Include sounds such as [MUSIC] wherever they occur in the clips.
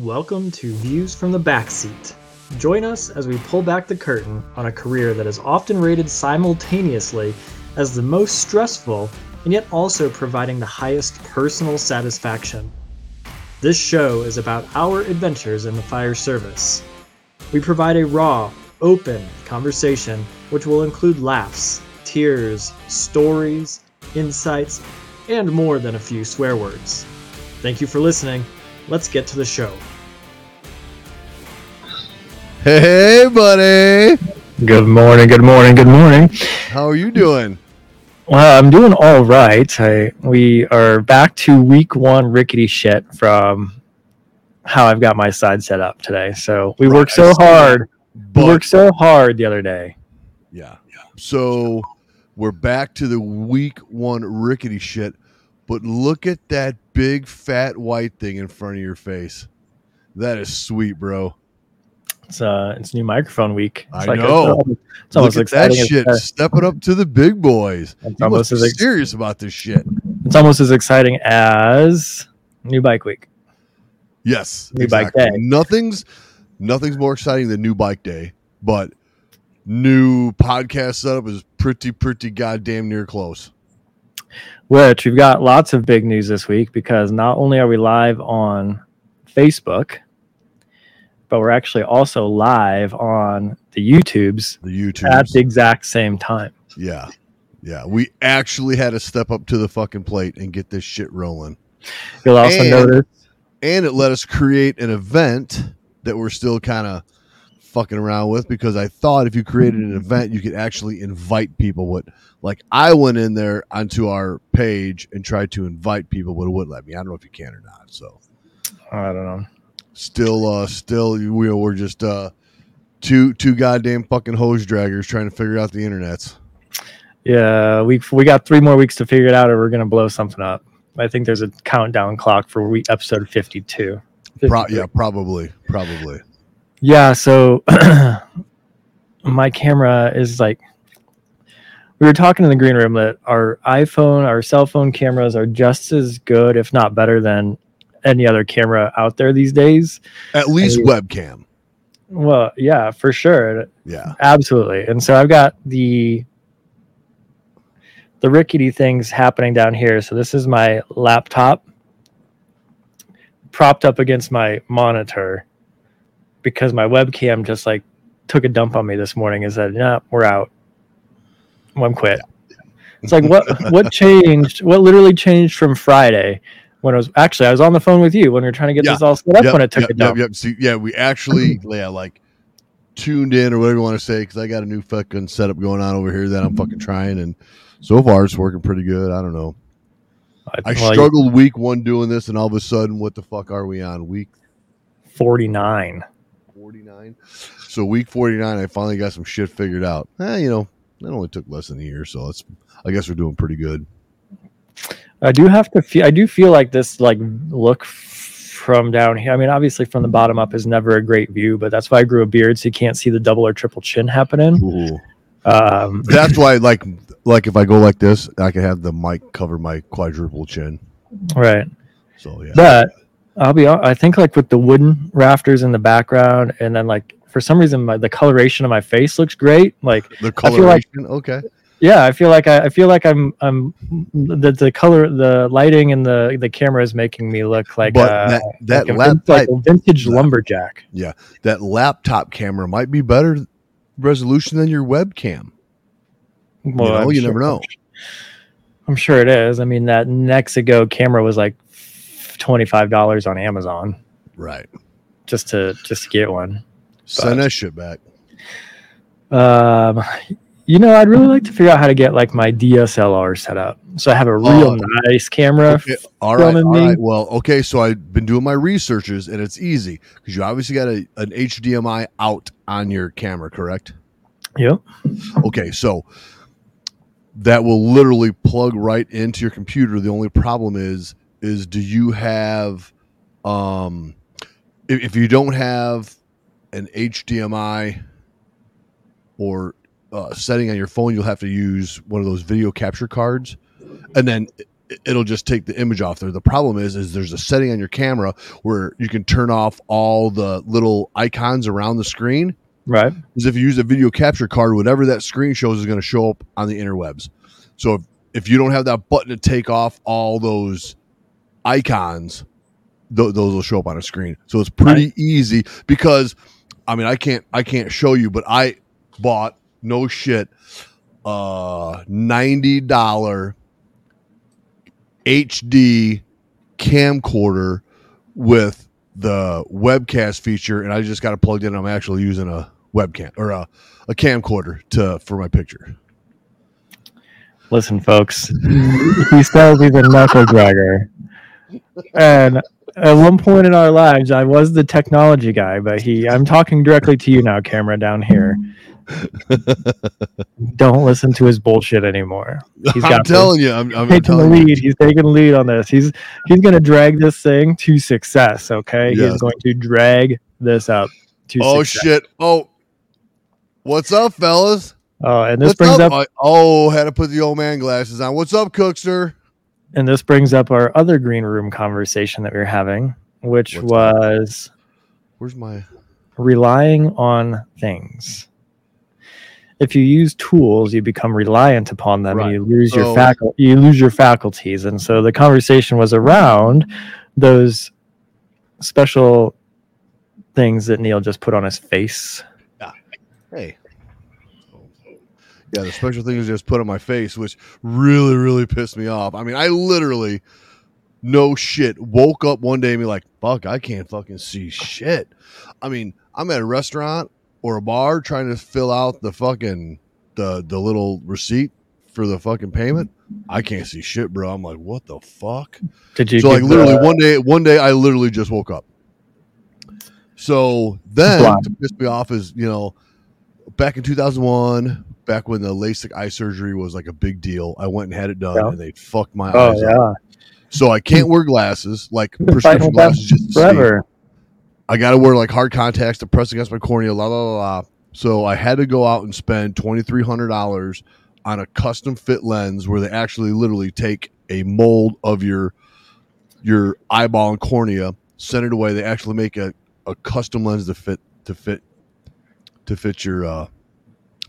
Welcome to Views from the Backseat. Join us as we pull back the curtain on a career that is often rated simultaneously as the most stressful and yet also providing the highest personal satisfaction. This show is about our adventures in the fire service. We provide a raw, open conversation which will include laughs, tears, stories, insights, and more than a few swear words. Thank you for listening. Let's get to the show. Hey, buddy. Good morning, good morning, good morning. How are you doing? Well, I'm doing all right. I, we are back to week one rickety shit from how I've got my side set up today. So we Right, worked so hard. We worked so hard the other day. yeah. So we're back to the week one rickety shit, but look at that big fat white thing in front of your face. That is sweet, bro. It's uh, it's new microphone week. It's I a- know. it's almost look at that shit. As, Step it up to the big boys. it's You almost as ex- serious about this shit. it's almost as exciting as new bike week. Yes. New bike day. Nothing's nothing's more exciting than new bike day, but new podcast setup is pretty, pretty goddamn near close. Which we've got lots of big news this week because not only are we live on Facebook, but we're actually also live on the YouTubes The YouTube. at the exact same time. Yeah. Yeah. We actually had to step up to the fucking plate and get this shit rolling. You'll also And- notice And it let us create an event that we're still kind of fucking around with because I thought if you created an event, you could actually invite people. What, like, I went in there onto our page and tried to invite people, but it wouldn't let me. I don't know if you can or not. So, I don't know. Still, uh, still, we, we're just, uh, two, two goddamn fucking hose draggers trying to figure out the internets. Yeah, we we got three more weeks to figure it out, or we're gonna blow something up. I think there's a countdown clock for week episode 52. Pro- yeah, probably, probably. Yeah, so [CLEARS THROAT] my camera is like we were talking in the green room that our iPhone, our cell phone cameras are just as good, if not better, than any other camera out there these days. At least webcam. Well, yeah, for sure. Yeah. Absolutely. And so I've got the the rickety things happening down here. So this is my laptop propped up against my monitor because my webcam just like took a dump on me this morning and said, "Nah, we're out. I'm quit." It's like what what [LAUGHS] changed? What literally changed from Friday when I was actually I was on the phone with you when we were trying to get Yeah. this all set up Yep, when it took yep, a dump. Yep, yeah, we actually, [CLEARS THROAT] yeah, like tuned in or whatever you want to say, because I got a new fucking setup going on over here that I'm fucking trying, and so far it's working pretty good. I don't know. I you- struggled week one doing this, and all of a sudden, what the fuck are we on? Week 49. 49? So week 49, I finally got some shit figured out. Eh, you know, that only took less than a year, so it's. I guess we're doing pretty good. I do have to feel. I do feel like this like look from down here. I mean, obviously from the bottom up is never a great view, but that's why I grew a beard so you can't see the double or triple chin happening. Um, That's why, like, like if I go like this, I can have the mic cover my quadruple chin. right, So yeah. but I'll be. I think like with the wooden rafters in the background, and then like for some reason my, the coloration of my face looks great. Like The feel like- coloration, okay. Yeah, I feel like I, I feel like I'm I'm the the color the lighting and the the camera is making me look like but uh, that that like a, like a vintage lumberjack. Yeah that laptop camera might be better resolution than your webcam. Well, know, I'm you never know. I'm sure it is. I mean, that Nexigo camera was like twenty five dollars on Amazon Right. just to just to get one. Send But- that shit back. Um, you know, I'd really like to figure out how to get like my DSLR set up, so I have a real Oh. nice camera. Okay, all right, all me. right. Well, okay. So I've been doing my researches, and it's easy because you obviously got a, an HDMI out on your camera, correct? Yep. Okay, so that will literally plug right into your computer. The only problem is, is do you have, um, if, if you don't have an HDMI or uh, setting on your phone, you'll have to use one of those video capture cards, and then it- it'll just take the image off there. The problem is, is there's a setting on your camera where you can turn off all the little icons around the screen. Right. Because if you use a video capture card, whatever that screen shows is going to show up on the interwebs. So if, if you don't have that button to take off all those icons, th- those will show up on a screen. So it's pretty easy because, I mean, I can't I can't show you, but I bought no shit uh ninety dollar HD camcorder with the webcast feature, and I just got it plugged in. I'm actually using a webcam or a, a camcorder to for my picture. Listen, folks, he says he's a knuckle dragger. And at one point in our lives, I was the technology guy, but he, I'm talking directly to you now, camera down here. Don't listen to his bullshit anymore. [LAUGHS] He's I'm got telling you, I'm, I'm, I'm taking the telling you. lead. He's taking the lead on this. He's he's going to drag this thing to success. Okay, Yes. he's going to drag this up to Oh success. shit! Oh, what's up, fellas? Oh, and this What's brings up I- oh, had to put the old man glasses on. What's up, Cookster? and this brings up our other green room conversation that we were having, which What's was Where's my? relying on things. If you use tools, you become reliant upon them, Right. and you lose So- your facul- you lose your faculties. And so the conversation was around those special things that Neil just put on his face. Yeah. Hey. Yeah, the special things is just put on my face, which really, really pissed me off. I mean, I literally, no shit, woke up one day and be like, fuck, I can't fucking see shit. I mean, I'm at a restaurant or a bar trying to fill out the fucking the the little receipt for the fucking payment. I can't see shit, bro. I'm like, what the fuck? Did you so like literally the- one day one day I literally just woke up. So then Blind. to piss me off is, you know, back in 2001, back when the LASIK eye surgery was like a big deal, I went and had it done Yeah. and they fucked my Oh eyes up. yeah, So I can't wear glasses, like [LAUGHS] prescription fighting with that glasses just forever. I got to wear like hard contacts to press against my cornea, la la la la. So I had to go out and spend twenty three hundred dollars on a custom fit lens where they actually literally take a mold of your your eyeball and cornea, send it away. They actually make a, a custom lens to fit to fit to fit your uh,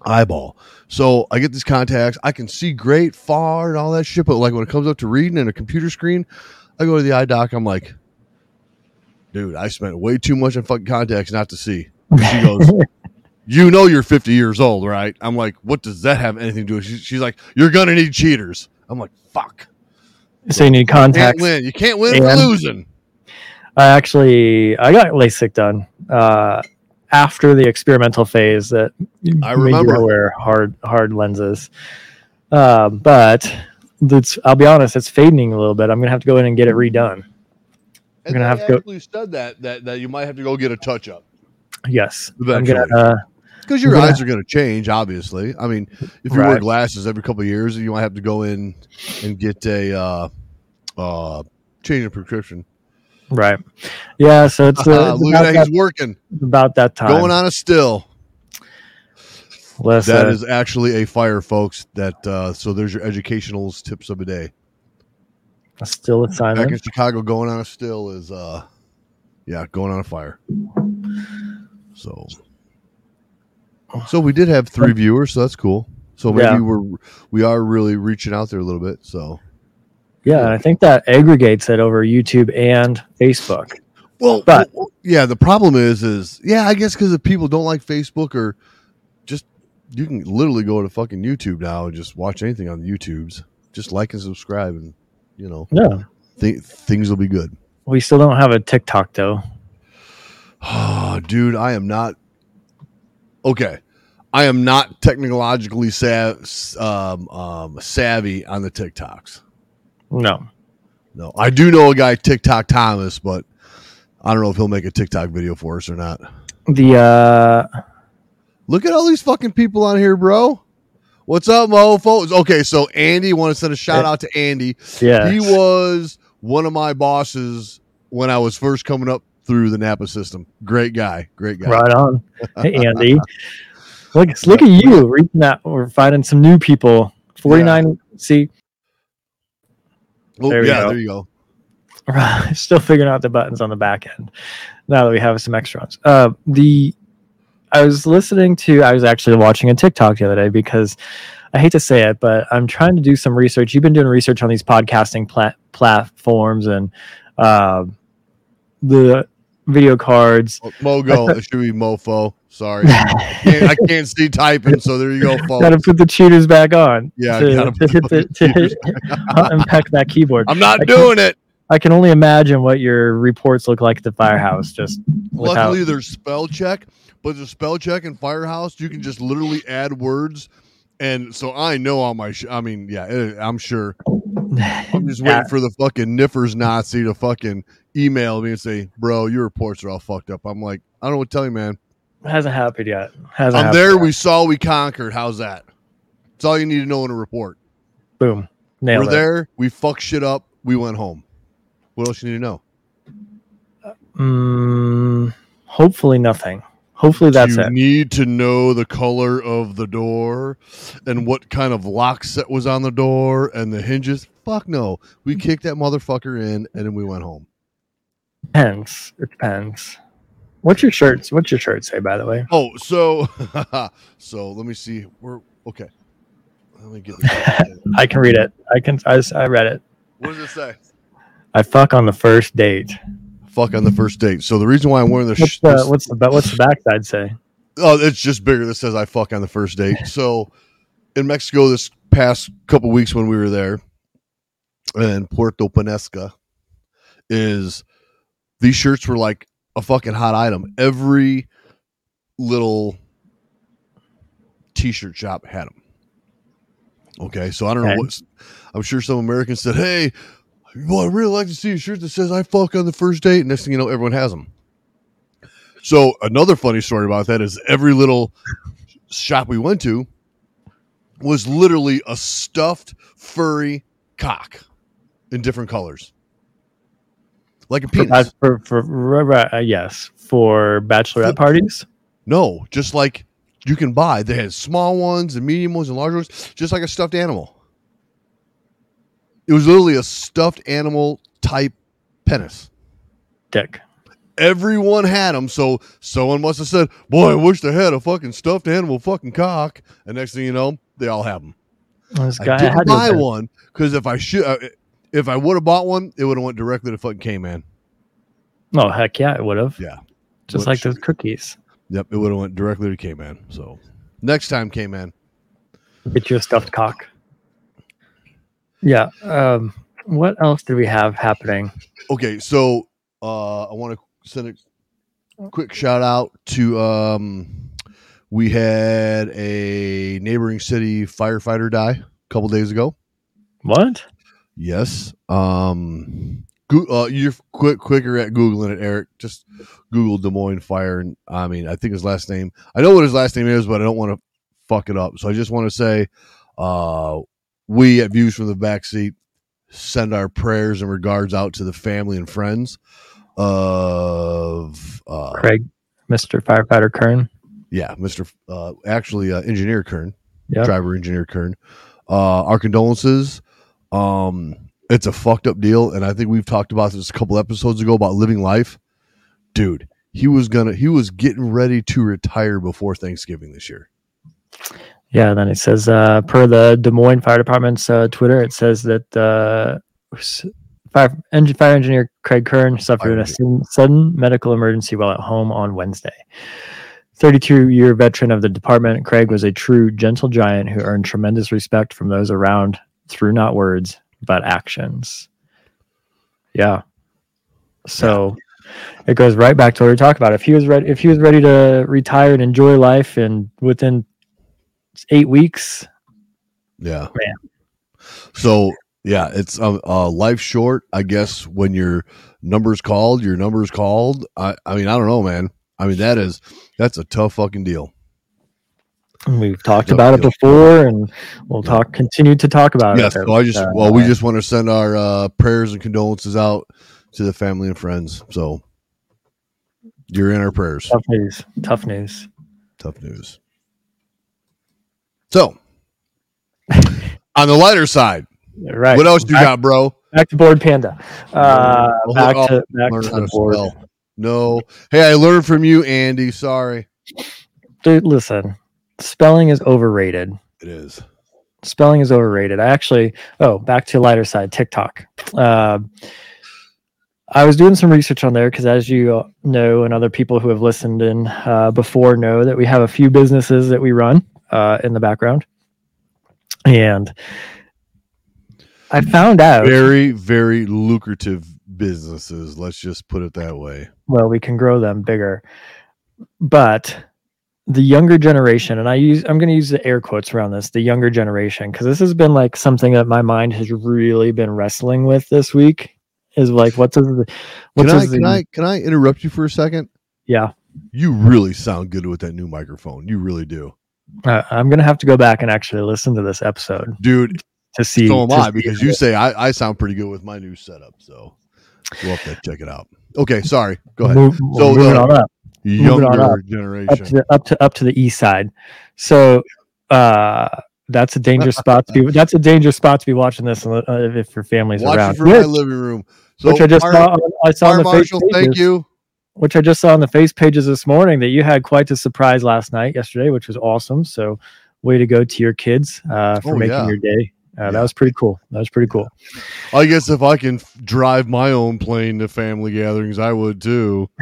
eyeball. So I get these contacts. I can see great far and all that shit, but like when it comes up to reading and a computer screen, I go to the eye doc. I'm like, dude, I spent way too much on fucking contacts not to see. [LAUGHS] She goes, you know you're 50 years old, right? I'm like, what does that have anything to do with? She's, she's like, you're gonna need cheaters. I'm like, fuck. so you need contacts. You Can't win. You can't win And- losing. I actually I got LASIK done uh, after the experimental phase that I made remember. you wear hard hard lenses. Uh, but that's I'll be honest, it's fading a little bit. I'm gonna have to go in and get it redone. And gonna have to go- said that that that you might have to go get a touch up Yes, I'm gonna. Uh, because your Yeah. eyes are going to change. Obviously, I mean, if you wear glasses every couple of years, you might have to go in and get a uh, uh, change of prescription. right. Yeah. So it's, uh, [LAUGHS] it's Look at that, that, he's working, about that time. going on a still. Listen, That is actually a fire, folks. That uh, so there's your educational tips of the day. Still a sign. Back in. Chicago, going on a still is uh, yeah, going on a fire. So, so we did have three viewers, so that's cool. So maybe Yeah. we're we are really reaching out there a little bit. So Yeah, and I think that aggregates it over YouTube and Facebook. well, But- well, yeah, the problem is is yeah, I guess because if people don't like Facebook or just you can literally go to fucking YouTube now and just watch anything on the YouTubes. Just like and subscribe, and you know Yeah, th- things will be good. we still don't have a TikTok though. Oh, dude, I am not okay. I am not technologically sav- um, um, savvy on the TikToks. No, No, I do know a guy, TikTok Thomas, but I don't know if he'll make a TikTok video for us or not. the uh, Look at all these fucking people on here, bro. What's up, mofos? Okay, so Andy, want to send a shout out to Andy. yeah, He was one of my bosses when I was first coming up through the Napa system. Great guy, great guy. right on. [LAUGHS] Hey, Andy, look, look at you reaching out. We're finding some new people. Forty nine. See, Oh, There yeah, go. there you go. [LAUGHS] Still figuring out the buttons on the back end. Now that we have some extra ones. Uh, the I was listening to. I was actually watching a TikTok the other day because I hate to say it, but I'm trying to do some research. You've been doing research on these podcasting plat- platforms and uh, the video cards. Mogo, it should be mofo. Sorry, I can't, I can't see typing, so there you go, Got to put the cheaters back on. Yeah, to, gotta to put hit the the to unpack [LAUGHS] that keyboard. I'm not I doing it. I can only imagine what your reports look like at the firehouse. Just without, Luckily, there's spell check, but the spell check and Firehouse, you can just literally add words, and so I know all my. Sh- I mean, yeah, it, I'm sure. I'm just waiting Yeah. [LAUGHS] for the fucking NFIRS Nazi to fucking email me and say, "Bro, your reports are all fucked up." I'm like, I don't know what to tell you, man. hasn't happened yet. Hasn't I'm happened there. yet. We saw. We conquered. How's that? It's all you need to know in a report. boom nailed We're it. there. We fucked shit up. We went home. What else you need to know? Mm, hopefully nothing. Hopefully that's you it. need to know the color of the door and what kind of lock set was on the door and the hinges. Fuck no. We kicked that motherfucker in and then we went home. Depends. It depends. What's your shirts? What's your shirt say, by the way? Oh, so [LAUGHS] so let me see. We're okay. Let me get the [LAUGHS] I can read it. I can. I, I read it. What does it say? I fuck on the first date. Fuck on the first date. So the reason why I'm wearing the, What's the what's the what's the backside say? Oh, it's just bigger. That says I fuck on the first date. [LAUGHS] So in Mexico this past couple weeks when we were there, and Puerto Peñasco, is these shirts were like a fucking hot item. Every little t-shirt shop had them. Okay, so I don't know Okay. what. I'm sure some Americans said, "Hey, well, I'd really like to see a shirt that says I fuck on the first date." And next thing you know, everyone has them. So another funny story about that is every little shop we went to was literally a stuffed furry cock in different colors, like a For, penis. for, for, for uh, yes, for bachelorette parties. No, just like you can buy. They had small ones and medium ones and large ones, just like a stuffed animal. It was literally a stuffed animal type penis. Dick. Everyone had them, so someone must have said, "Boy, I wish they had a fucking stuffed animal fucking cock." And next thing you know, they all have them. This I guy didn't had buy been- one because if I should, uh, if I would have bought one, it would have went directly to fucking K Man. Oh heck yeah, it would have. Yeah. Just like those cookies. Yep, it would have went directly to K Man. So next time, K Man. Get you a stuffed cock. Yeah. Um, what else do we have happening? Okay, so uh, I want to send a quick shout out to um, we had a neighboring city firefighter die a couple days ago. What? Yes. Um, Goo- uh, you're quick quicker at googling it, Eric. Just Google Des Moines fire, and I mean, I think his last name. I know what his last name is, but I don't want to fuck it up. So I just want to say, uh, we at Views from the Backseat send our prayers and regards out to the family and friends of uh, Craig, Mr. Firefighter Kern. yeah, Mister. Uh, actually, uh, Engineer Kern, Yep. driver engineer Kern. Uh, our condolences. Um, it's a fucked up deal, and I think we've talked about this a couple episodes ago about living life. Dude, he was gonna, he was getting ready to retire before Thanksgiving this year. Yeah, then it says, uh, per the Des Moines Fire Department's uh, Twitter, it says that uh, fire, engine, fire engineer Craig Kern suffered a sudden, sudden medical emergency while at home on Wednesday. 32 year veteran of the department, Craig was a true gentle giant who earned tremendous respect from those around through not words, but actions. Yeah. So it goes right back to what we talked about. If he was ready, if he was ready to retire and enjoy life, and within eight weeks, Yeah, Man. So yeah, it's um, uh, life short. I guess when your number's called, your number's called. I, I mean, I don't know, man. I mean, that is that's a tough fucking deal. we've talked Yep, about it before, and we'll talk, continue to talk about Yes. it. So I just Uh, well, we just want to send our uh, prayers and condolences out to the family and friends. So you're in our prayers. tough news. Tough news. Tough news. So on the lighter side, [LAUGHS] Right. what else do you Back- got, bro? back to Bored Panda. Uh, Oh, back oh, to back to the board. spell. No. Hey, I learned from you, Andy. Sorry. Dude, listen, spelling is overrated. It is. Spelling is overrated. I actually, oh, back to lighter side, TikTok. Uh, I was doing some research on there because, as you know, and other people who have listened in uh, before know that we have a few businesses that we run uh, in the background, and I found out. Very, very lucrative businesses. Let's just put it that way. well we can grow them bigger but the younger generation and i use i'm going to use the air quotes around this the younger generation because this has been like something that my mind has really been wrestling with this week is like what does the what Can I, the can I can I interrupt you for a second? yeah You really sound good with that new microphone. You really do. Uh, i'm to have to go back and actually listen to this episode Dude, to see so am I because you say I, I sound pretty good with my new setup. So we'll have to check it out. Okay, sorry. Go ahead. Move- So, moving on up moving on Younger up. up generation. to the, up to up to the east side. So uh, that's a dangerous [LAUGHS] spot to be. That's a dangerous spot to be watching this uh, if your family's Watch around. it from my Which, living room. So which I just Fire, saw. I saw on the face Marshal, thank you. Which I just saw on the face pages this morning that you had quite a surprise last night, yesterday, which was awesome. So, way to go to your kids uh, for Oh, making yeah. your day. Uh, Yeah. That was pretty cool. That was pretty cool. I guess if I can f- drive my own plane to family gatherings, I would too. [LAUGHS]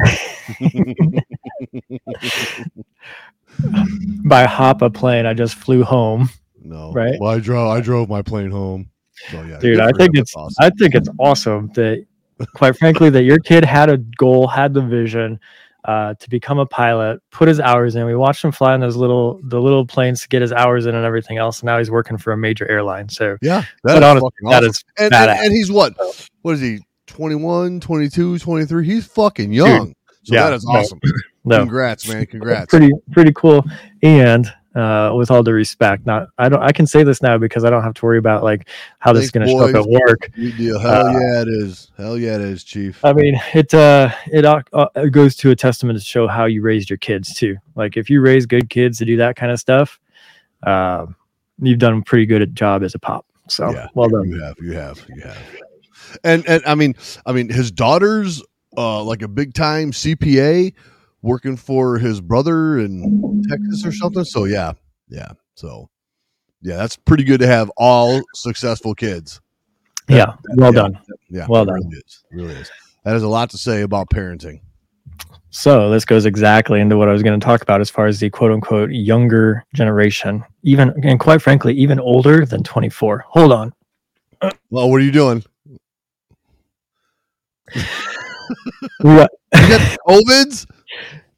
By hop a plane, I just flew home. No, Right. Well, I drove. I drove my plane home. So yeah, dude i think it's awesome. i think it's awesome that quite frankly that your kid had a goal had the vision uh, to become a pilot put his hours in we watched him fly on those little the little planes to get his hours in and everything else and now he's working for a major airline so yeah, that is honestly, fucking that awesome. is and, and, and he's what? What is he? 21, 22, 23? He's fucking young. so yeah, that is awesome. no Congrats, man. Congrats. pretty pretty cool and uh, with all due respect not i don't i can say this now because i don't have to worry about like how this is going to show up at work. Hell Uh, yeah, it is. Hell yeah, it is, Chief. I mean, it uh, it uh, uh, it goes to a testament to show how you raised your kids too. Like if you raise good kids to do that kind of stuff, uh, you've done a pretty good job as a pop. So Yeah. well done. You have, you have, you have. And and I mean, I mean, his daughter's uh like a big time CPA working for his brother in Texas or something. So yeah, yeah. So yeah, that's pretty good to have all successful kids. Yeah, well yeah. done. Yeah, Well done. Really is. Really is. That has a lot to say about parenting. So this goes exactly into what I was going to talk about as far as the quote unquote younger generation, even and quite frankly, even older than 24. Hold on. Well, what are you doing? [LAUGHS] what? [LAUGHS] You got COVIDs? [LAUGHS]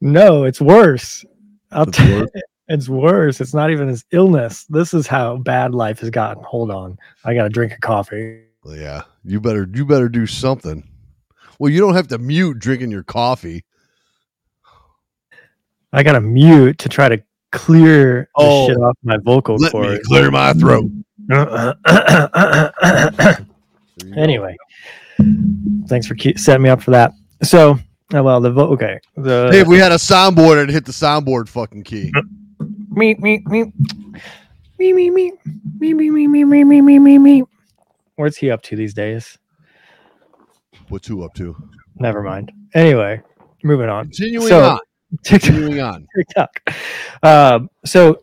no, it's worse. I'll It's tell worse? [LAUGHS] It's worse. It's not even his illness. This is how bad life has gotten. Hold on. I got to drink a coffee. Well, yeah, you better you better do something. Well, you don't have to mute drinking your coffee. I got to mute to try to clear the Oh. shit off my vocal Let me clear my throat. [COUGHS] anyway, thanks for keep, setting me up for that. So, uh, well, the vote. Okay, the Hey, if we had a soundboard, I'd hit the soundboard fucking key. me me me me me me me me me me me me me me me. What's he up to these days? What's who up to? Never mind. Anyway, moving on. Continuing So- on. TikTok. Continuing on. TikTok. Um, so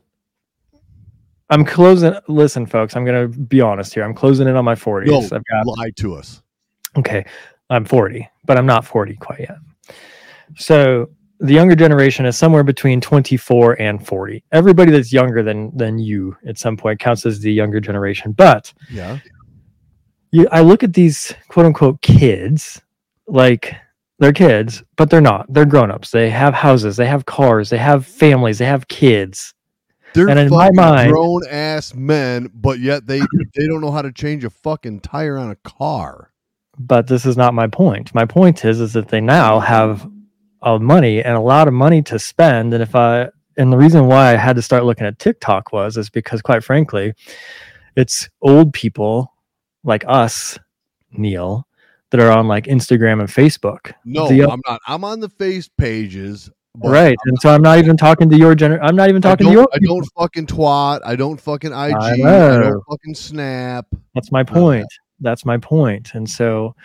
I'm closing. Listen, folks, I'm gonna be honest here. I'm closing in on my 40s. No. I've got Lie to us. okay. I'm 40, but I'm not 40 quite yet. So the younger generation is somewhere between 24 and 40. Everybody that's younger than than you at some point counts as the younger generation. But Yeah. you, I look at these quote unquote kids, like they're kids, but they're not. They're grown ups. They have houses, they have cars, they have families, they have kids. They're And in my mind- grown ass men, but yet they they don't know how to change a fucking tire on a car. But this is not my point. My point is, is that they now have uh, money and a lot of money to spend. And if I, and the reason why I had to start looking at TikTok was, is because quite frankly, it's old people like us, Neil, that are on like Instagram and Facebook. No, The- I'm not. I'm on the face pages. right. And so I'm not even talking to your gener. I'm not even talking to your. I don't fucking twat. I don't fucking IG. I, know. don't fucking snap. That's my point. That's my point. And so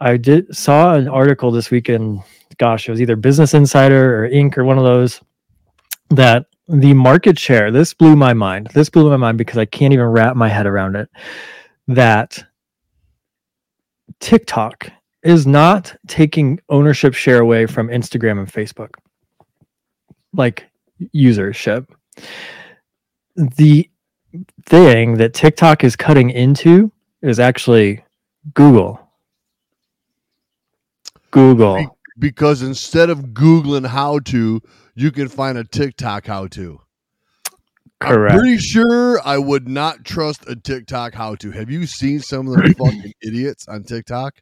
I did saw an article this weekend. Gosh, it was either Business Insider or Inc. or one of those that the market share. This blew my mind. This blew my mind because I can't even wrap my head around it. That TikTok is not taking ownership share away from Instagram and Facebook, like usership. The thing that TikTok is cutting into is actually Google. Google. Because instead of Googling how to, you can find a TikTok how to. Correct. I'm pretty sure I would not trust a TikTok how to. Have you seen some of the [LAUGHS] fucking idiots on TikTok?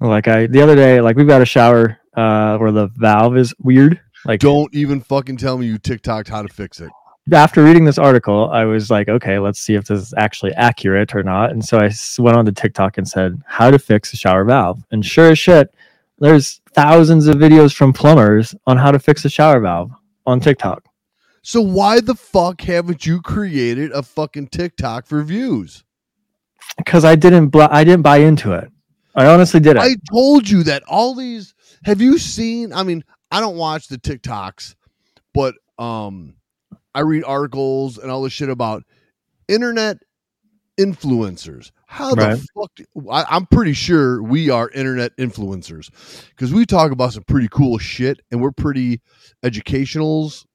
Like I the other day, like we've got a shower uh where the valve is weird. Like Don't even fucking tell me you TikToked how to fix it. After reading this article, I was like, okay, let's see if this is actually accurate or not. And so I went on to TikTok and said, how to fix a shower valve. And sure as shit, there's thousands of videos from plumbers on how to fix a shower valve on TikTok. So why the fuck haven't you created a fucking TikTok for views? Because I didn't, bl- I didn't buy into it. I honestly didn't. I told you that all these have you seen? I mean, I don't watch the TikToks, but um I read articles and all this shit about internet influencers. How Right. the fuck? do- I, I'm pretty sure we are internet influencers because we talk about some pretty cool shit and we're pretty educationals.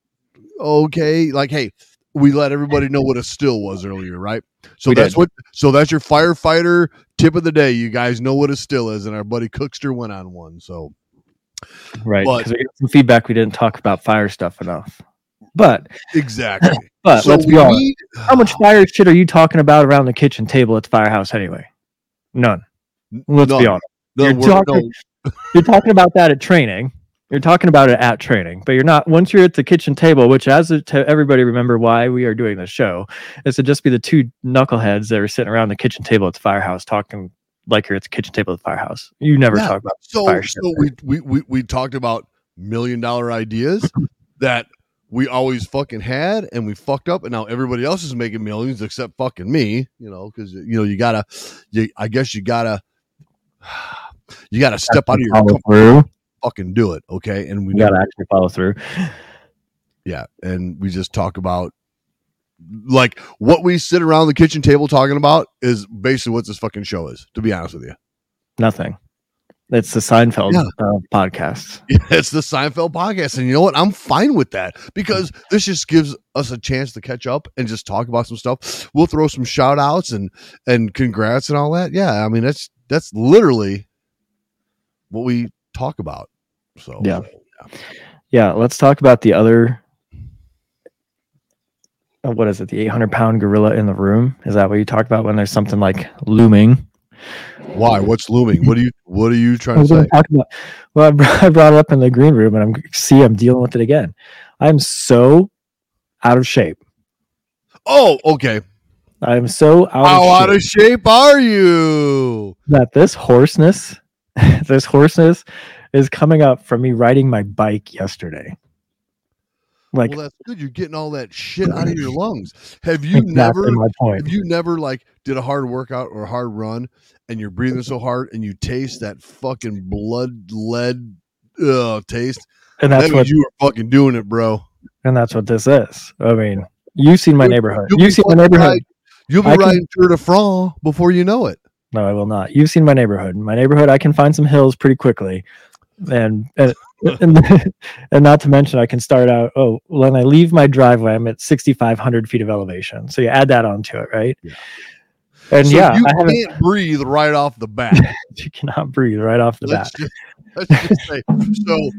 Okay, like hey, we let everybody know what a still was earlier, right? So We that's did. what. So that's your firefighter tip of the day. You guys know what a still is, and our buddy Cookster went on one. So right. Because we got some feedback we didn't talk about fire stuff enough. But, exactly. [LAUGHS] but so let's be honest. need- [SIGHS] How much fire shit are you talking about around the kitchen table at the firehouse anyway? None. Let's be honest. No, You're talking- no, [LAUGHS] You're talking about that at training. You're talking about it at training, but you're not once you're at the kitchen table, which as a, to everybody remember why we are doing this show is to just be the two knuckleheads that are sitting around the kitchen table at the firehouse talking like you're at the kitchen table at the firehouse. You never Yeah. talk about so so we, we we we talked about million dollar ideas that we always fucking had and we fucked up and now everybody else is making millions except fucking me you know because you know you gotta you i guess you gotta [SIGHS] you gotta step out of your follow through. fucking do it okay and we gotta actually follow through. yeah and we just talk about like what we sit around the kitchen table talking about is basically what this fucking show is to be honest with you Nothing. It's the Seinfeld Yeah. uh, podcast. [LAUGHS] It's the Seinfeld podcast. And you know what? I'm fine with that because this just gives us a chance to catch up and just talk about some stuff. We'll throw some shout outs and and congrats and all that. Yeah. I mean that's that's literally what we talk about. So Yeah. Yeah, let's talk about the other. uh, What is it? The 800 pound gorilla in the room? Is that what you talk about when there's something like looming? Why? What's looming? What are you what are you trying to say? Well, I brought, [LAUGHS] I brought it up in the green room, and I'm see I'm dealing with it again. I'm so out of shape. Oh, okay. I am so out of shape. How of out of shape are you? that this hoarseness, [LAUGHS] this hoarseness, is coming up from me riding my bike yesterday. Like well, that's good. You're getting all that shit out of your lungs. Have you exactly never my point. Have you never like did a hard workout or a hard run and you're breathing so hard and you taste that fucking blood lead uh, taste? And that's that what you were fucking doing it, bro. and that's what this is. I mean, you've seen my You'll- neighborhood. You've seen my neighborhood. right. You'll be I can- riding Tour de France before you know it. No, I will not. You've seen my neighborhood. My neighborhood, I can find some hills pretty quickly, and and [LAUGHS] and, [LAUGHS] and not to mention, I can start out. Oh, when I leave my driveway, I'm at 6,500 feet of elevation. So you add that onto it, right? Yeah. And so yeah, you I can't breathe right off the bat. [LAUGHS] You cannot breathe right off the let's, bat. just, let's just say. So,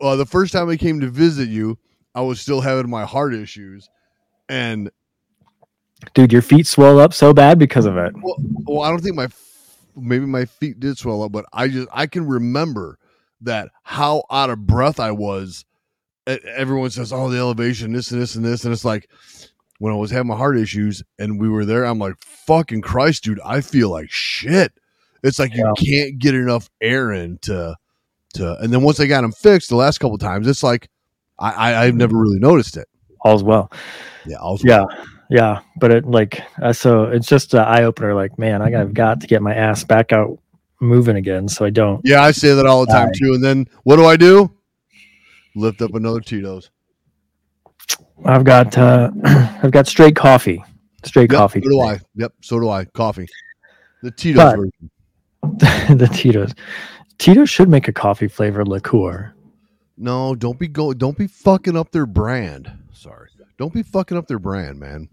uh, the first time I came to visit you, I was still having my heart issues, and Dude, your feet swell up so bad because of it. Well, well, I don't think my maybe my feet did swell up, but I just I can remember that how out of breath I was. Everyone says, "Oh, the elevation, this and this and this," and it's like when I was having my heart issues and we were there, I'm like, "Fucking Christ, dude, I feel like shit." It's like you can't get enough air in to to, and then once I got them fixed the last couple times, it's like I, I I've never really noticed it. All's well. Yeah, was Yeah. yeah, but it like uh, so it's just an eye opener. Like, man, I got got to get my ass back out moving again, so I don't. Yeah, I say that all the time too. And then what do I do? Lift up another Tito's. I've got uh [CLEARS THROAT] I've got straight coffee, straight Yep, coffee. So do I. Yep. So do I. Coffee. The Tito's But- version. [LAUGHS] the Tito's. Tito's should make a coffee flavored liqueur. No, don't be go. Don't be fucking up their brand. Sorry. Don't be fucking up their brand, man.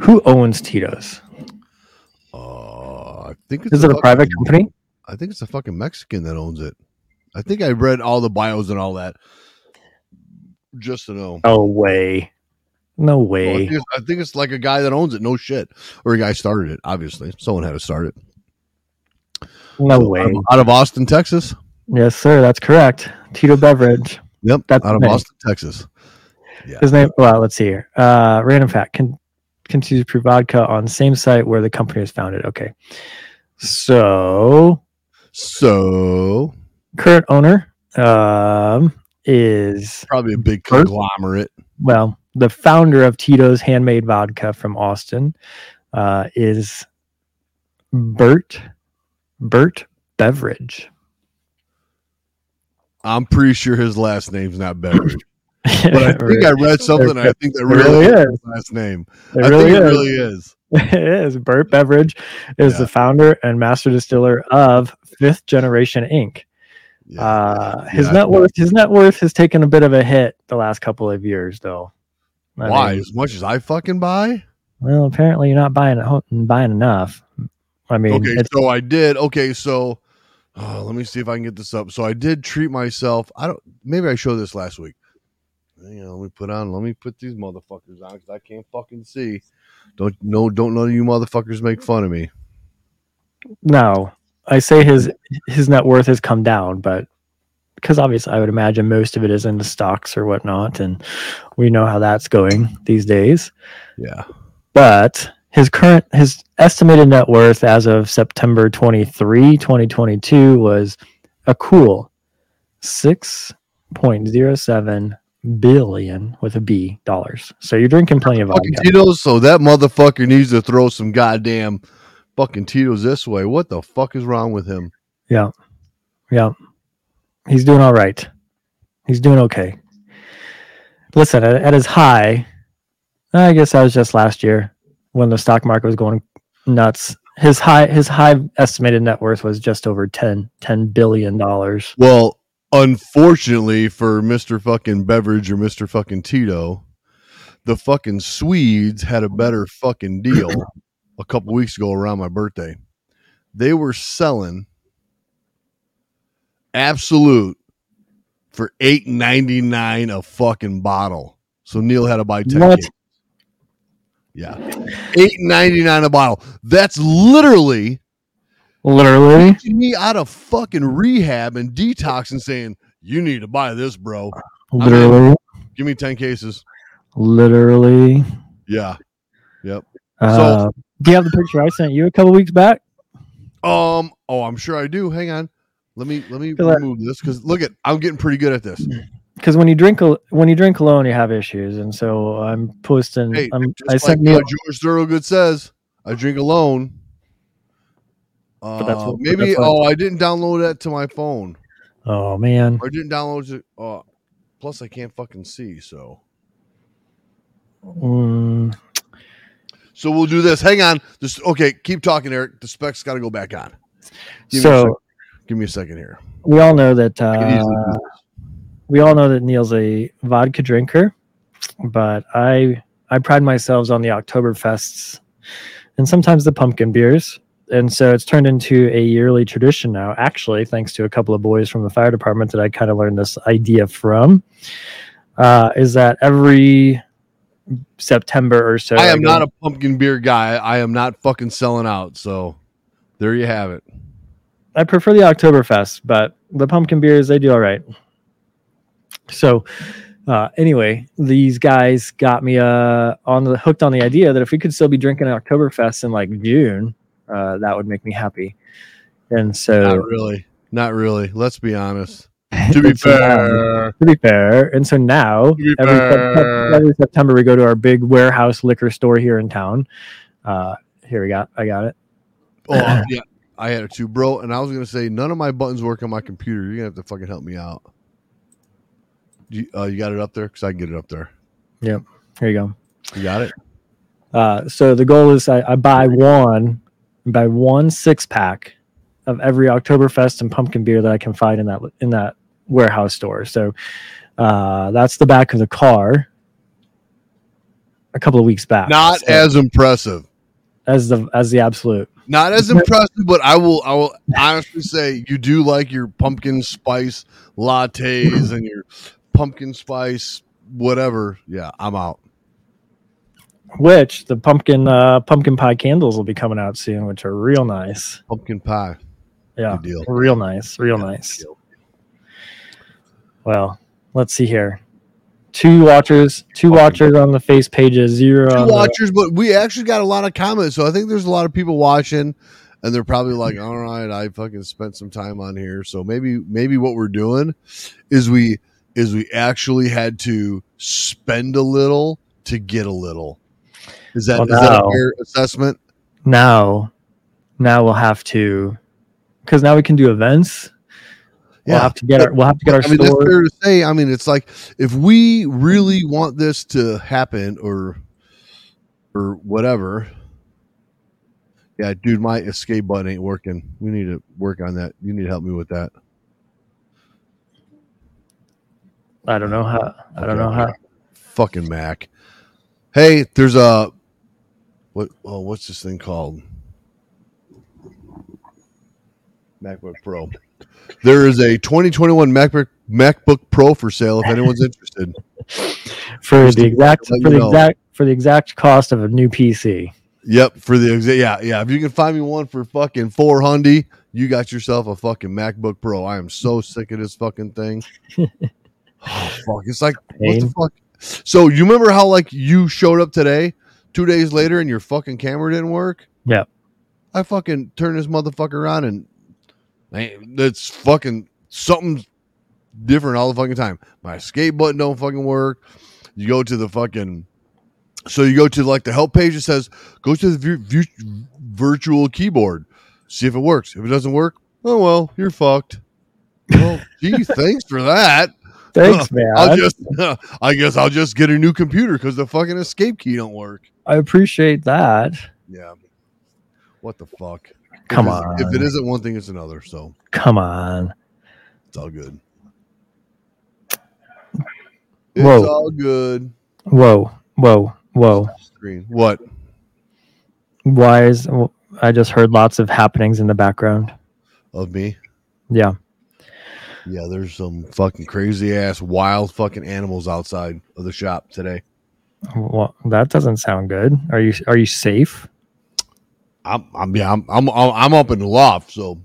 Who owns Tito's? Think it's Is it a private company? I think it's a fucking Mexican that owns it. I think I read all the bios and all that just to know. No way. No Well, I, way. think I think it's like a guy that owns it. No shit, or a guy started it. Obviously, someone had to start it. No So, way. Out of, out of Austin, Texas. Yes, sir. That's correct. Tito Beveridge. Yep, That's out of nice. Austin, Texas. His name. Well, let's see here. Uh, random fact. Can continues to vodka on same site where the company was founded. Okay. So So current owner um, is probably a big conglomerate. well the founder of Tito's handmade vodka from Austin uh, is Bert Bert Beveridge. I'm pretty sure his last name's not Beveridge, [LAUGHS] but I think I read something. I think that really, really is is. his last name. It I really think is. it really is. [LAUGHS] it is. Bert Beveridge is Yeah. the founder and master distiller of Fifth Generation Inc. Yeah. Uh, his Yeah. net worth his net worth has taken a bit of a hit the last couple of years, though. I Why? mean, as much as I fucking buy? well, apparently you're not buying buying enough. I mean, Okay, so I did. Okay, so oh, let me see if I can get this up. So I did treat myself. I don't. Maybe I showed this last week. Hang on, let me put on. Let me put these motherfuckers on because I can't fucking see. Don't no. Don't none of you motherfuckers make fun of me. no. I say his his net worth has come down, but because obviously I would imagine most of it is in the stocks or whatnot, and we know how that's going these days. Yeah. but his current his estimated net worth as of September 23, 2022 was a cool 6.07 billion with a B dollars. So you're drinking plenty of vodka. Tito's. So that motherfucker needs to throw some goddamn fucking Tito's this way. What the fuck is wrong with him? Yeah. Yeah. He's doing all right. He's doing okay. Listen, at, at his high, I guess that was just last year when the stock market was going nuts. His high his high estimated net worth was just over 10 10 billion dollars. Well, unfortunately for Mr. fucking Beveridge or Mr. fucking Tito, the fucking Swedes had a better fucking deal a couple weeks ago around my birthday. They were selling Absolut for eight ninety nine a fucking bottle. So Neil had to buy ten. What? Yeah, eight ninety nine a bottle. That's literally Literally. taking me out of fucking rehab and detox and saying, you need to buy this, bro. Literally. Give me 10 cases. Literally. Yeah. Yep. Uh, do you have the picture I sent you a couple weeks back? Um, oh, I'm sure I do. Hang on. Let me let me remove this because look at I'm getting pretty good at this. [CLEARS THROAT] Because when you drink when you drink alone, you have issues, and so I'm posting. Hey, I'm, I like sent Neil. George Thorogood says, I drink alone. Uh, that's what- maybe that's oh I didn't download that to my phone. Oh man. I didn't download it. Uh, plus I can't fucking see, so Mm, so we'll do this. Hang on. Just okay, keep talking, Eric. The specs gotta go back on. Give me a so second. Give me a second here. we all know that I can easily uh, we all know that Neil's a vodka drinker, but I I pride myself on the Oktoberfests and sometimes the pumpkin beers. And so it's turned into a yearly tradition now, actually, thanks to a couple of boys from the fire department that I kind of learned this idea from. Uh, is that every September or so? I am go- not a pumpkin beer guy. I am not fucking selling out. So there you have it. I prefer the Oktoberfest, but the pumpkin beers they do all right. So, uh, anyway, these guys got me uh, on the hooked on the idea that if we could still be drinking Oktoberfest in like June, uh, that would make me happy. And so, Not really. Not really. Let's be honest. [LAUGHS] To be now- fair, to be fair, and so now every, fair. Every September we go to our big warehouse liquor store here in town. Uh, here we got, I got it. oh [LAUGHS] yeah, I had it too, bro. And I was gonna say none of my buttons work on my computer. You're gonna have to fucking help me out. You, uh, you got it up there because I can get it up there. Yep. Here you go. You got it. Uh, so the goal is I, I buy one, buy one six pack of every Oktoberfest and pumpkin beer that I can find in that in that warehouse store. So uh, that's the back of the car. A couple of weeks back, Not So, as impressive. as the as the Absolut. Not as impressive, but I will. I will honestly say you do like your pumpkin spice lattes and your pumpkin spice whatever. Yeah, I'm out. Which the pumpkin uh, pumpkin pie candles will be coming out soon, which are real nice. Pumpkin pie. Yeah, real nice, real nice. Well, let's see here. Two watchers, two watchers on the face pages, zero. Two on the- watchers, but we actually got a lot of comments, so I think there's a lot of people watching, and they're probably like, [LAUGHS] "All right, I fucking spent some time on here." So maybe, maybe what we're doing is we is we actually had to spend a little to get a little. Is that Well, is that a fair assessment? now now we'll have to because now we can do events we'll have to get our we'll have to get our I mean, that's store fair to say. I mean, it's like if we really want this to happen, or or whatever. Yeah, dude, my escape button ain't working. We need to work on that. You need to help me with that. i don't know how i don't know how Fucking Mac. Hey, there's a what? Oh, what's this thing called? MacBook Pro. There is a 2021 MacBook MacBook Pro for sale. If anyone's [LAUGHS] interested, for Just the exact for the know. exact for the exact cost of a new pc Yep, for the exa- yeah, yeah. If you can find me one for fucking four hundred, you got yourself a fucking MacBook Pro. I am so sick of this fucking thing. [LAUGHS] oh fuck! It's like what the fuck. So you remember how like you showed up today, two days later, and your fucking camera didn't work? Yeah. I fucking turned this motherfucker on, and man, that's fucking something different all the fucking time. My escape button don't fucking work. You go to the fucking so you go to like the help page. It says go to the vu- vu- virtual keyboard, see if it works. If it doesn't work, oh well, you're fucked. Well, [LAUGHS] gee, thanks for that. Thanks [LAUGHS] man I'll [LAUGHS] just, I guess I'll just get a new computer because the fucking escape key don't work. i appreciate that Yeah. What the fuck? Come if on. If it isn't one thing, it's another. So come on it's all good. It's Whoa. all good. whoa whoa whoa Screen. What? why is i just heard lots of happenings in the background Of me? yeah Yeah, there's some fucking crazy ass wild fucking animals outside of the shop today. well that doesn't sound good are you are you safe I'm, I'm yeah, I'm, I'm, I'm up in the loft, so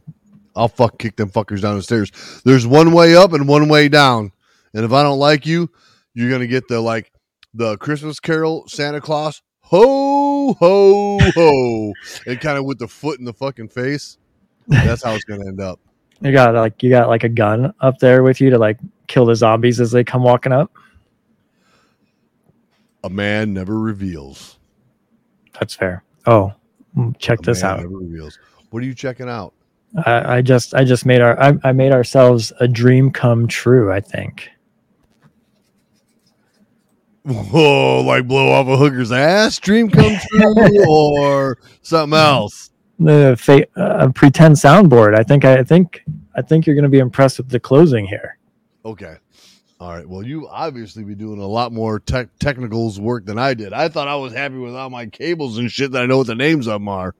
I'll fuck kick them fuckers down the stairs. There's one way up and one way down, and if I don't like you, you're gonna get the like the Christmas Carol Santa Claus ho ho ho, [LAUGHS] and kind of with the foot in the fucking face. That's how it's gonna end up. You got like you got like a gun up there with you to like kill the zombies as they come walking up. A man never reveals. That's fair. Oh, mm, check A this man out. Never reveals. What are you checking out? I, I just I just made our I, I made ourselves a dream come true. I think. Whoa, like blow off a hooker's ass, dream come true, or something else. The fa- uh, pretend soundboard. I think I think I think you're going to be impressed with the closing here. Okay. All right. Well, you obviously be doing a lot more tech technicals work than I did. I thought I was happy with all my cables and shit that I know what the names of them are.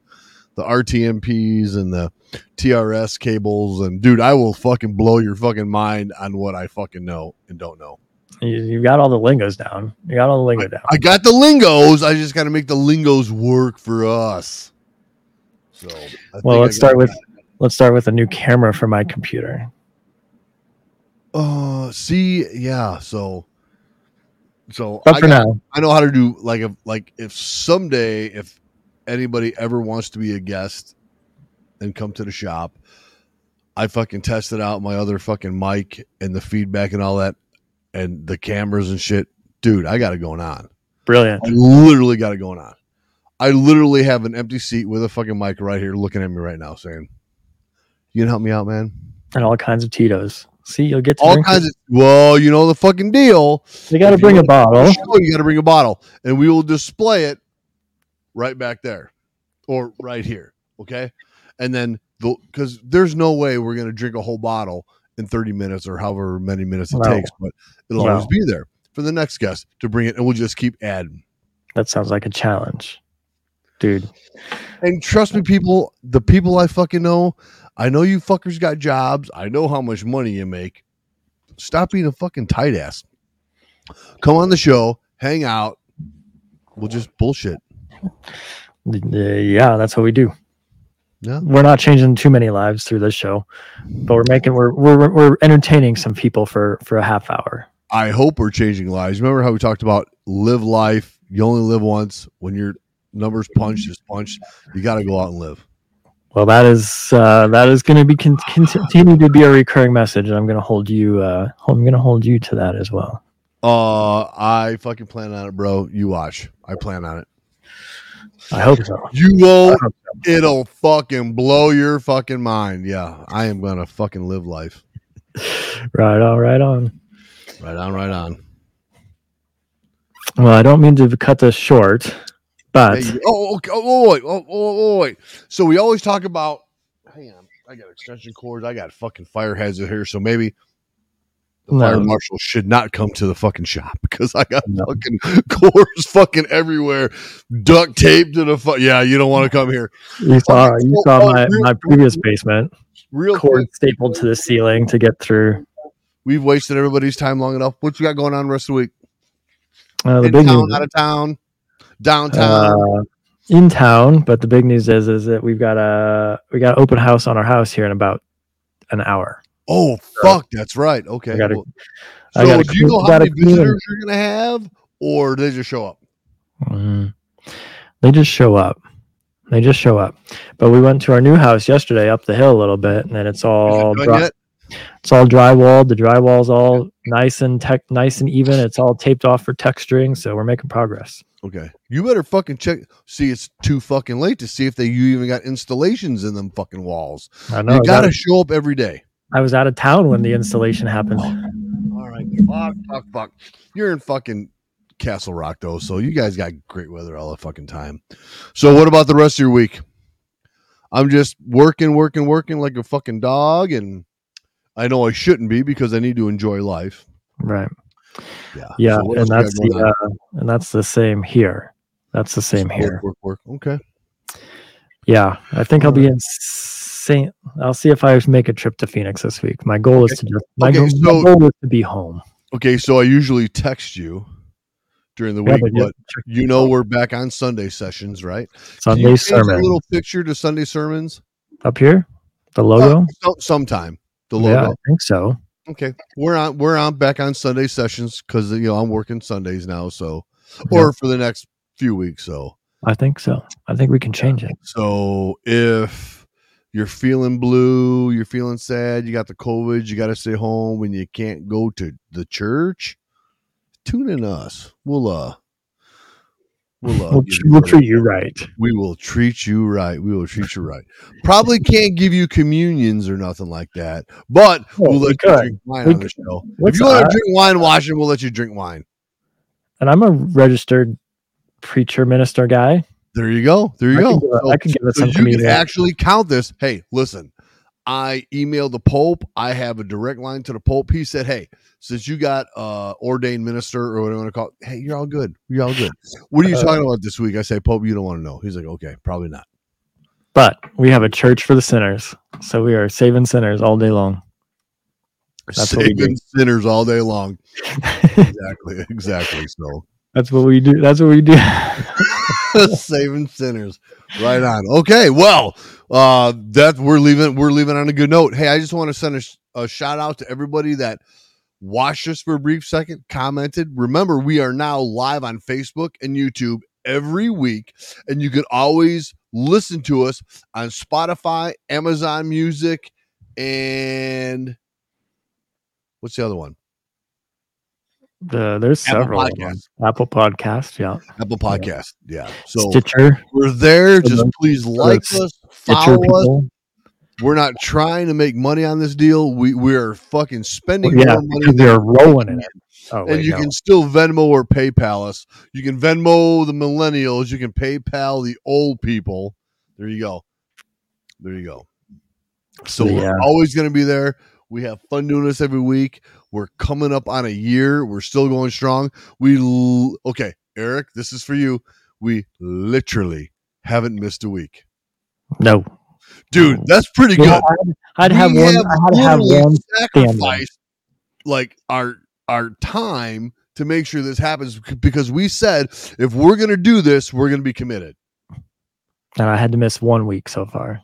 The RTMPs and the TRS cables. And dude, I will fucking blow your fucking mind on what I fucking know and don't know. You, you got all the lingos down. You got all the lingo down. I got the lingos. I just got to make the lingos work for us. So, I think Well, let's start with that. let's start with a new camera for my computer. Uh, see, yeah. So, so But I for got- now, I know how to do like if like if someday if anybody ever wants to be a guest and come to the shop, I fucking tested out my other fucking mic and the feedback and all that and the cameras and shit. Dude, I got it going on. Brilliant. I literally got it going on. I literally have an empty seat with a fucking mic right here looking at me right now saying, You can help me out, man? And all kinds of Tito's. See, you'll get to All kinds it. of well, you know the fucking deal. You got to bring a bottle. Show, you got to bring a bottle, and we will display it right back there, or right here. Okay, and then the because there's no way we're gonna drink a whole bottle in 30 minutes or however many minutes it takes, but it'll always be there for the next guest to bring it, and we'll just keep adding. That sounds like a challenge, dude. And trust me, people, the people I fucking know, I know you fuckers got jobs. I know how much money you make. Stop being a fucking tight ass. Come on the show, hang out. We'll just bullshit. Yeah, that's what we do. Yeah. We're not changing too many lives through this show, but we're making we're we're we're entertaining some people for for a half hour. I hope we're changing lives. Remember how we talked about live life? You only live once. When your numbers punched is punched, you got to go out and live. Well, that is uh, that is going to be con- continue to be a recurring message, and I'm going to hold you. Uh, I'm going to hold you to that as well. Uh, I fucking plan on it, bro. You watch. I plan on it. I hope so. You won't. It'll fucking blow your fucking mind. Yeah, I am gonna fucking live life. Right on, right on. Right on, right on. Well, I don't mean to cut this short, but oh, okay. oh, oh, wait, oh, oh, oh, wait. So we always talk about. Hang on, I got extension cords. I got fucking fire hazard here. So maybe the No. fire marshal should not come to the fucking shop [LAUGHS] because I got No. fucking [LAUGHS] cords fucking everywhere, duct tape to the. Fu- yeah, you don't want to come here. you saw Okay, you so, saw uh, my, real- my previous basement Real cord quick, stapled to the ceiling to get through. we've wasted everybody's time long enough. What you got going on the rest of the week? Uh, the In big town, news, out of town, downtown. uh, in town, but the big news is is that we've got a we got an open house on our house here in about an hour. oh fuck, that's right. Okay. I gotta- well, I so gotta do you know how many visitors you're gonna have, or do they just show up? Mm. They just show up. They just show up. But we went to our new house yesterday up the hill a little bit, and it's all Is it done dry, yet? It's all drywalled. The drywall's all nice and tech, nice and even. It's all taped off for texturing, so we're making progress. Okay. You better fucking check. See, it's too fucking late to see if they you even got installations in them fucking walls. I know. you got to show up every day. I was out of town when the installation happened. All right. Fuck, fuck, fuck. You're in fucking Castle Rock though, so you guys got great weather all the fucking time. So what about the rest of your week? I'm just working, working, working like a fucking dog, and I know I shouldn't be because I need to enjoy life. Right. Yeah. Yeah, So and that's the uh, and that's the same here. That's the same here. Work, work, work. Okay. Yeah, I think I'll be in Saint. I'll see if I make a trip to Phoenix this week. My goal is to just my, Okay, goal, so- my goal is to be home. Okay. So I usually text you during the Yeah, week, but you- but you know we're back on Sunday sessions, right? Sunday sermon A little picture to Sunday sermons. up here. The logo. Uh, sometime. The yeah. I think so. Okay, we're on. We're on back on Sunday sessions because you know I'm working Sundays now. So, or for the next few weeks. So, I think so. I think we can change it. so if you're feeling blue, you're feeling sad, you got the COVID, you got to stay home, and you can't go to the church, tune in us. We'll uh, we'll uh, We'll, you we'll treat you right. We will treat you right. We will treat you right. Probably can't give you communions or nothing like that, but Well, we'll we you could. drink wine We on the show. If you want to drink wine washing, we'll let you drink wine. And I'm a registered preacher minister guy. There you go. There you I go. could give it- I could give it so some you can actually count this. Hey, listen, I emailed the Pope. I have a direct line to the Pope. He said, "Hey, since you got uh ordained minister or whatever you want to call it, hey, you're all good. You're all good. What are you Uh, talking about this week?" I say, "Pope, you don't want to know." He's like, "Okay, probably not." But we have a church for the sinners, so we are saving sinners all day long. That's what we do. Saving sinners all day long. Exactly. [LAUGHS] Exactly. So That's what we do. That's what we do. [LAUGHS] [LAUGHS] saving sinners. Right on. Okay. Well, uh, that we're leaving. We're leaving on a good note. Hey, I just want to send a, sh- a shout out to everybody that watched us for a brief second, commented. Remember, we are now live on Facebook and YouTube every week, and you can always listen to us on Spotify, Amazon Music, and what's the other one? The, there's Apple several. Podcast. Apple Podcast, yeah. Apple Podcast. Yeah. So Stitcher, we're there. Just please like us, follow us. We're not trying to make money on this deal. We we are fucking spending yeah, more money they're rolling in it. Oh, and wait, you no. can still Venmo or PayPal us. You can Venmo the millennials. You can PayPal the old people. There you go. There you go. So Yeah. we're always going to be there. We have fun doing this every week. We're coming up on a year. We're still going strong. We l- okay, Eric. This is for you. We literally haven't missed a week, no. dude. That's pretty Yeah, good. I'd, I'd have one. I had to have one. sacrificed like our our time to make sure this happens because we said if we're going to do this, we're going to be committed. And I had to miss one week so far.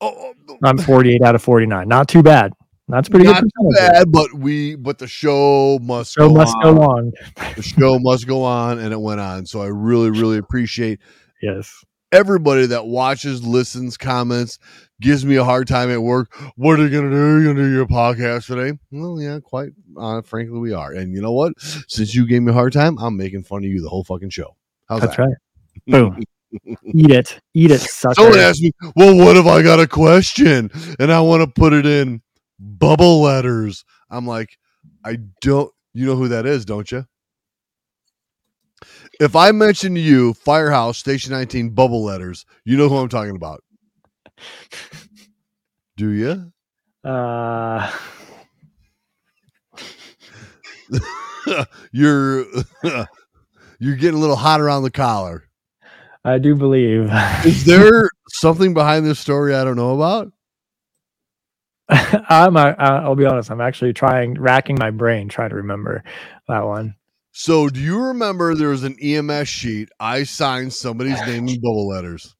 Oh, oh I'm 48 out of 49. Not too bad. That's pretty not good. bad, but we but the show must Show go must on. go on. The show must go on, and it went on. So I really really appreciate Yes. everybody that watches, listens, comments, gives me a hard time at work. What are you gonna do? You're gonna do your podcast today? Well, yeah, quite uh, frankly, we are. And you know what? Since you gave me a hard time, I'm making fun of you the whole fucking show. How's That's that? right. [LAUGHS] Boom. Eat it. Eat it, sucker. Someone asked me, "Well, what if I got a question and I want to put it in bubble letters?" I'm like, "I don't. You know who that is, don't you?" If I mention to you Firehouse Station 19 bubble letters, you know who I'm talking about. [LAUGHS] Do you? Uh, [LAUGHS] you're [LAUGHS] you're getting a little hot around the collar. I do believe. Is there something behind this story I don't know about? [LAUGHS] I'm. I'll be honest. I'm actually trying, racking my brain, trying to remember that one. So, do you remember there was an EMS sheet? I signed somebody's name in bubble letters.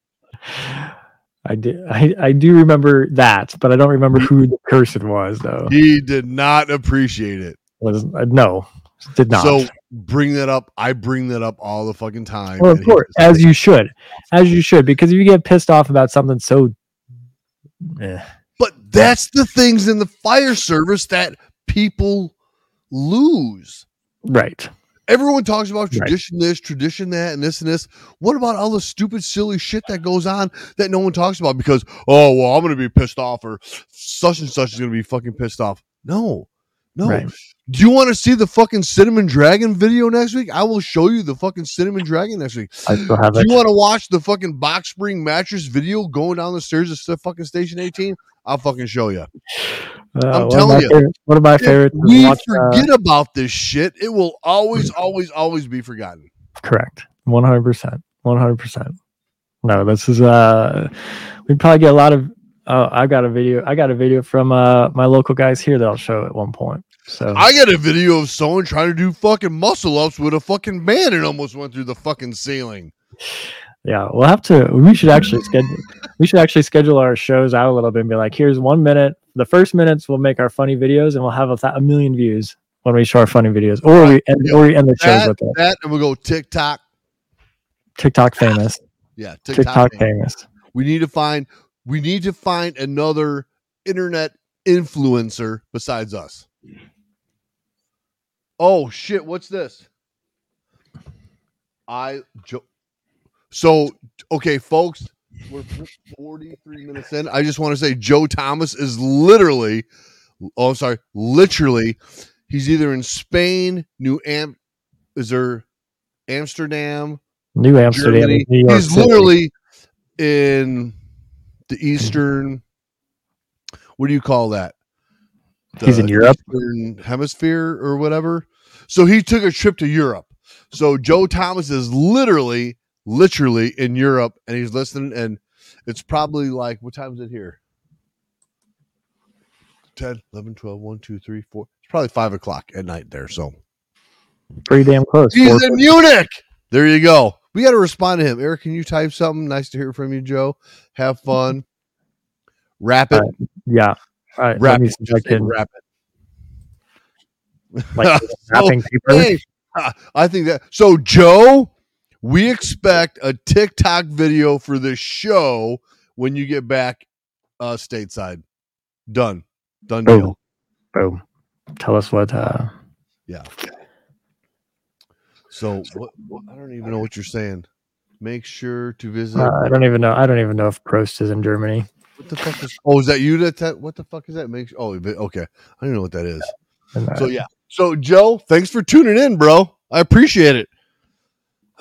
I do. I, I do remember that, but I don't remember who the person was. Though He did not appreciate it. was uh, no, did not. So, bring that up. I bring that up all the fucking time. well, of course, as you should, as you should, because if you get pissed off about something so, eh, but that's the things in the fire service that people lose. right? Everyone talks about Right. tradition this, tradition that, and this and this. What about all the stupid, silly shit that goes on that no one talks about? Because oh well, I'm going to be pissed off, or such and such is going to be fucking pissed off. No, no. Right. Do you want to see the fucking cinnamon dragon video next week? I will show you the fucking cinnamon dragon next week. I still have Do it. you want to watch the fucking box spring mattress video going down the stairs of fucking station 18? I'll fucking show you. Uh, I'm telling you. favorite- one of my favorites. we watch, uh, forget about this shit, it will always, [CLEARS THROAT] always, always be forgotten. Correct. One hundred percent. One hundred percent. No, this is uh we probably get a lot of oh I got a video I got a video from uh my local guys here that I'll show at one point. So I got a video of someone trying to do fucking muscle ups with a fucking band and almost went through the fucking ceiling. Yeah, we'll have to we should actually schedule we should actually schedule our shows out a little bit and be like, here's one minute. The first minutes we'll make our funny videos and we'll have a, th- a million views when we show our funny videos. Or we end or we end the shows That, with it. that and we'll go TikTok. TikTok famous. Yeah, TikTok. TikTok man. famous. We need to find we need to find another internet influencer besides us. Oh shit, what's this? I jo- so okay, folks, we're 43 minutes in. I just want to say Joe Thomas is literally oh I'm sorry, literally he's either in Spain, New Am is there Amsterdam, New Amsterdam. New York He's City. literally in the eastern. What do you call that? He's in Europe? Eastern hemisphere or whatever. So he took a trip to Europe. So Joe Thomas is literally, literally in Europe, and he's listening. And it's probably like what time is it here? 10, 11, 12, 1, 2, 3, 4. It's probably five o'clock at night there. So pretty damn close. He's Four- in Munich. There you go. We got to respond to him. Eric, can you type something? Nice to hear from you, Joe. Have fun. Wrap it. Uh, yeah. All right, wrap let me it. see if Just I can wrap it. like [LAUGHS] wrapping paper. Hey, [LAUGHS] I think that. So, Joe, we expect a TikTok video for this show when you get back uh, stateside. Done. Done Boom. deal. Boom. Tell us what. Uh, Yeah. So what, what? I don't even know what you're saying. Make sure to visit. uh, I don't even know. I don't even know if Prost is in Germany. what the fuck is? Oh, is that you? That, that what the fuck is that? Make sure. Oh, okay. I don't know what that is. Uh, So yeah. So Joe, thanks for tuning in, bro. I appreciate it.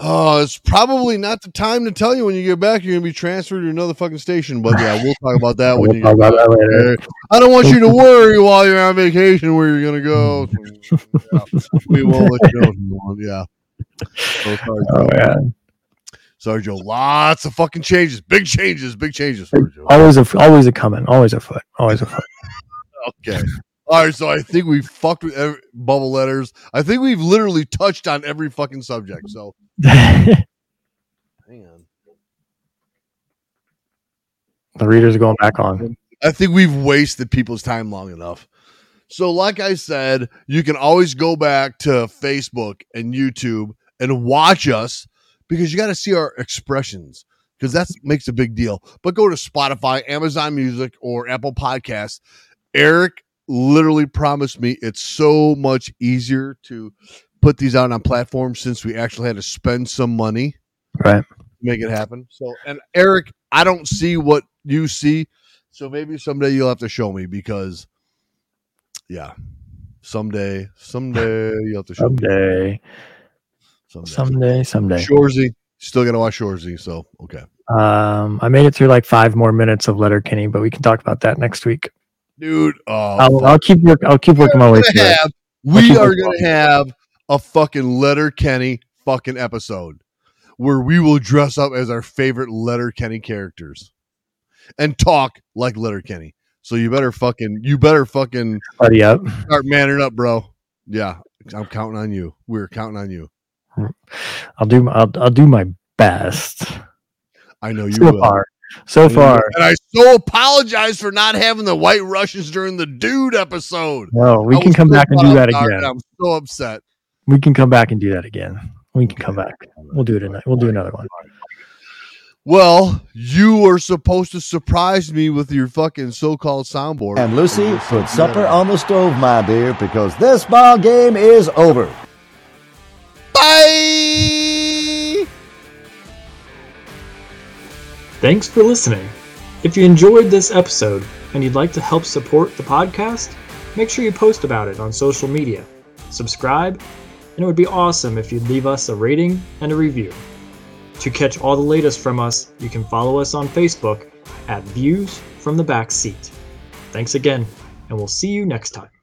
Oh, it's probably not the time to tell you when you get back. You're gonna be transferred to another fucking station. But yeah, we'll talk about that when we'll you get that later. I don't want you to worry while you're on vacation where you're gonna go. So, [LAUGHS] yeah, we won't let you know. if you want. Yeah. So sorry, Oh yeah. Sorry, Joe. Lots of fucking changes. Big changes. Big changes. Always a always a coming. Always a foot. Always a foot. [LAUGHS] Okay. All right. So I think we've fucked with every, bubble letters. I think we've literally touched on every fucking subject. So [LAUGHS] the hang on. The readers are going back on. I think we've wasted people's time long enough. So, like I said, you can always go back to Facebook and YouTube and watch us because you got to see our expressions because that makes a big deal. But go to Spotify, Amazon Music, or Apple Podcasts. Eric literally promised me it's so much easier to put these out on platforms since we actually had to spend some money Right. to make it happen. So, and Eric, I don't see what you see. So maybe someday you'll have to show me because, yeah, someday, someday you'll have to show me. Someday. Someday. Someday. Someday. Shoresy, still to watch Shoresy. So, okay. Um, I made it through like five more minutes of Letterkenny, but we can talk about that next week. Dude, oh, I'll. I'll keep work. I'll keep working my way through have- we are going to have a fucking Letterkenny fucking episode where we will dress up as our favorite Letterkenny characters and talk like Letterkenny. So you better fucking, you better fucking Buddy up. start manning up, bro. Yeah, I'm counting on you. We're counting on you. I'll do. my- I'll, I'll do my best. I know you So will. far. So mm. far. And I so apologize for not having the White Russians during the dude episode. No, we I can come so back and do that again. I'm so upset. We can come back and do that again. We can come back. We'll do it. In, we'll do another one. Well, you were supposed to surprise me with your fucking so-called soundboard. And Lucy, put supper on the stove, my dear, because this ball game is over. Bye. Thanks for listening. If you enjoyed this episode and you'd like to help support the podcast, make sure you post about it on social media, subscribe, and it would be awesome if you'd leave us a rating and a review. To catch all the latest from us, you can follow us on Facebook at Views from the Back Seat. Thanks again, and we'll see you next time.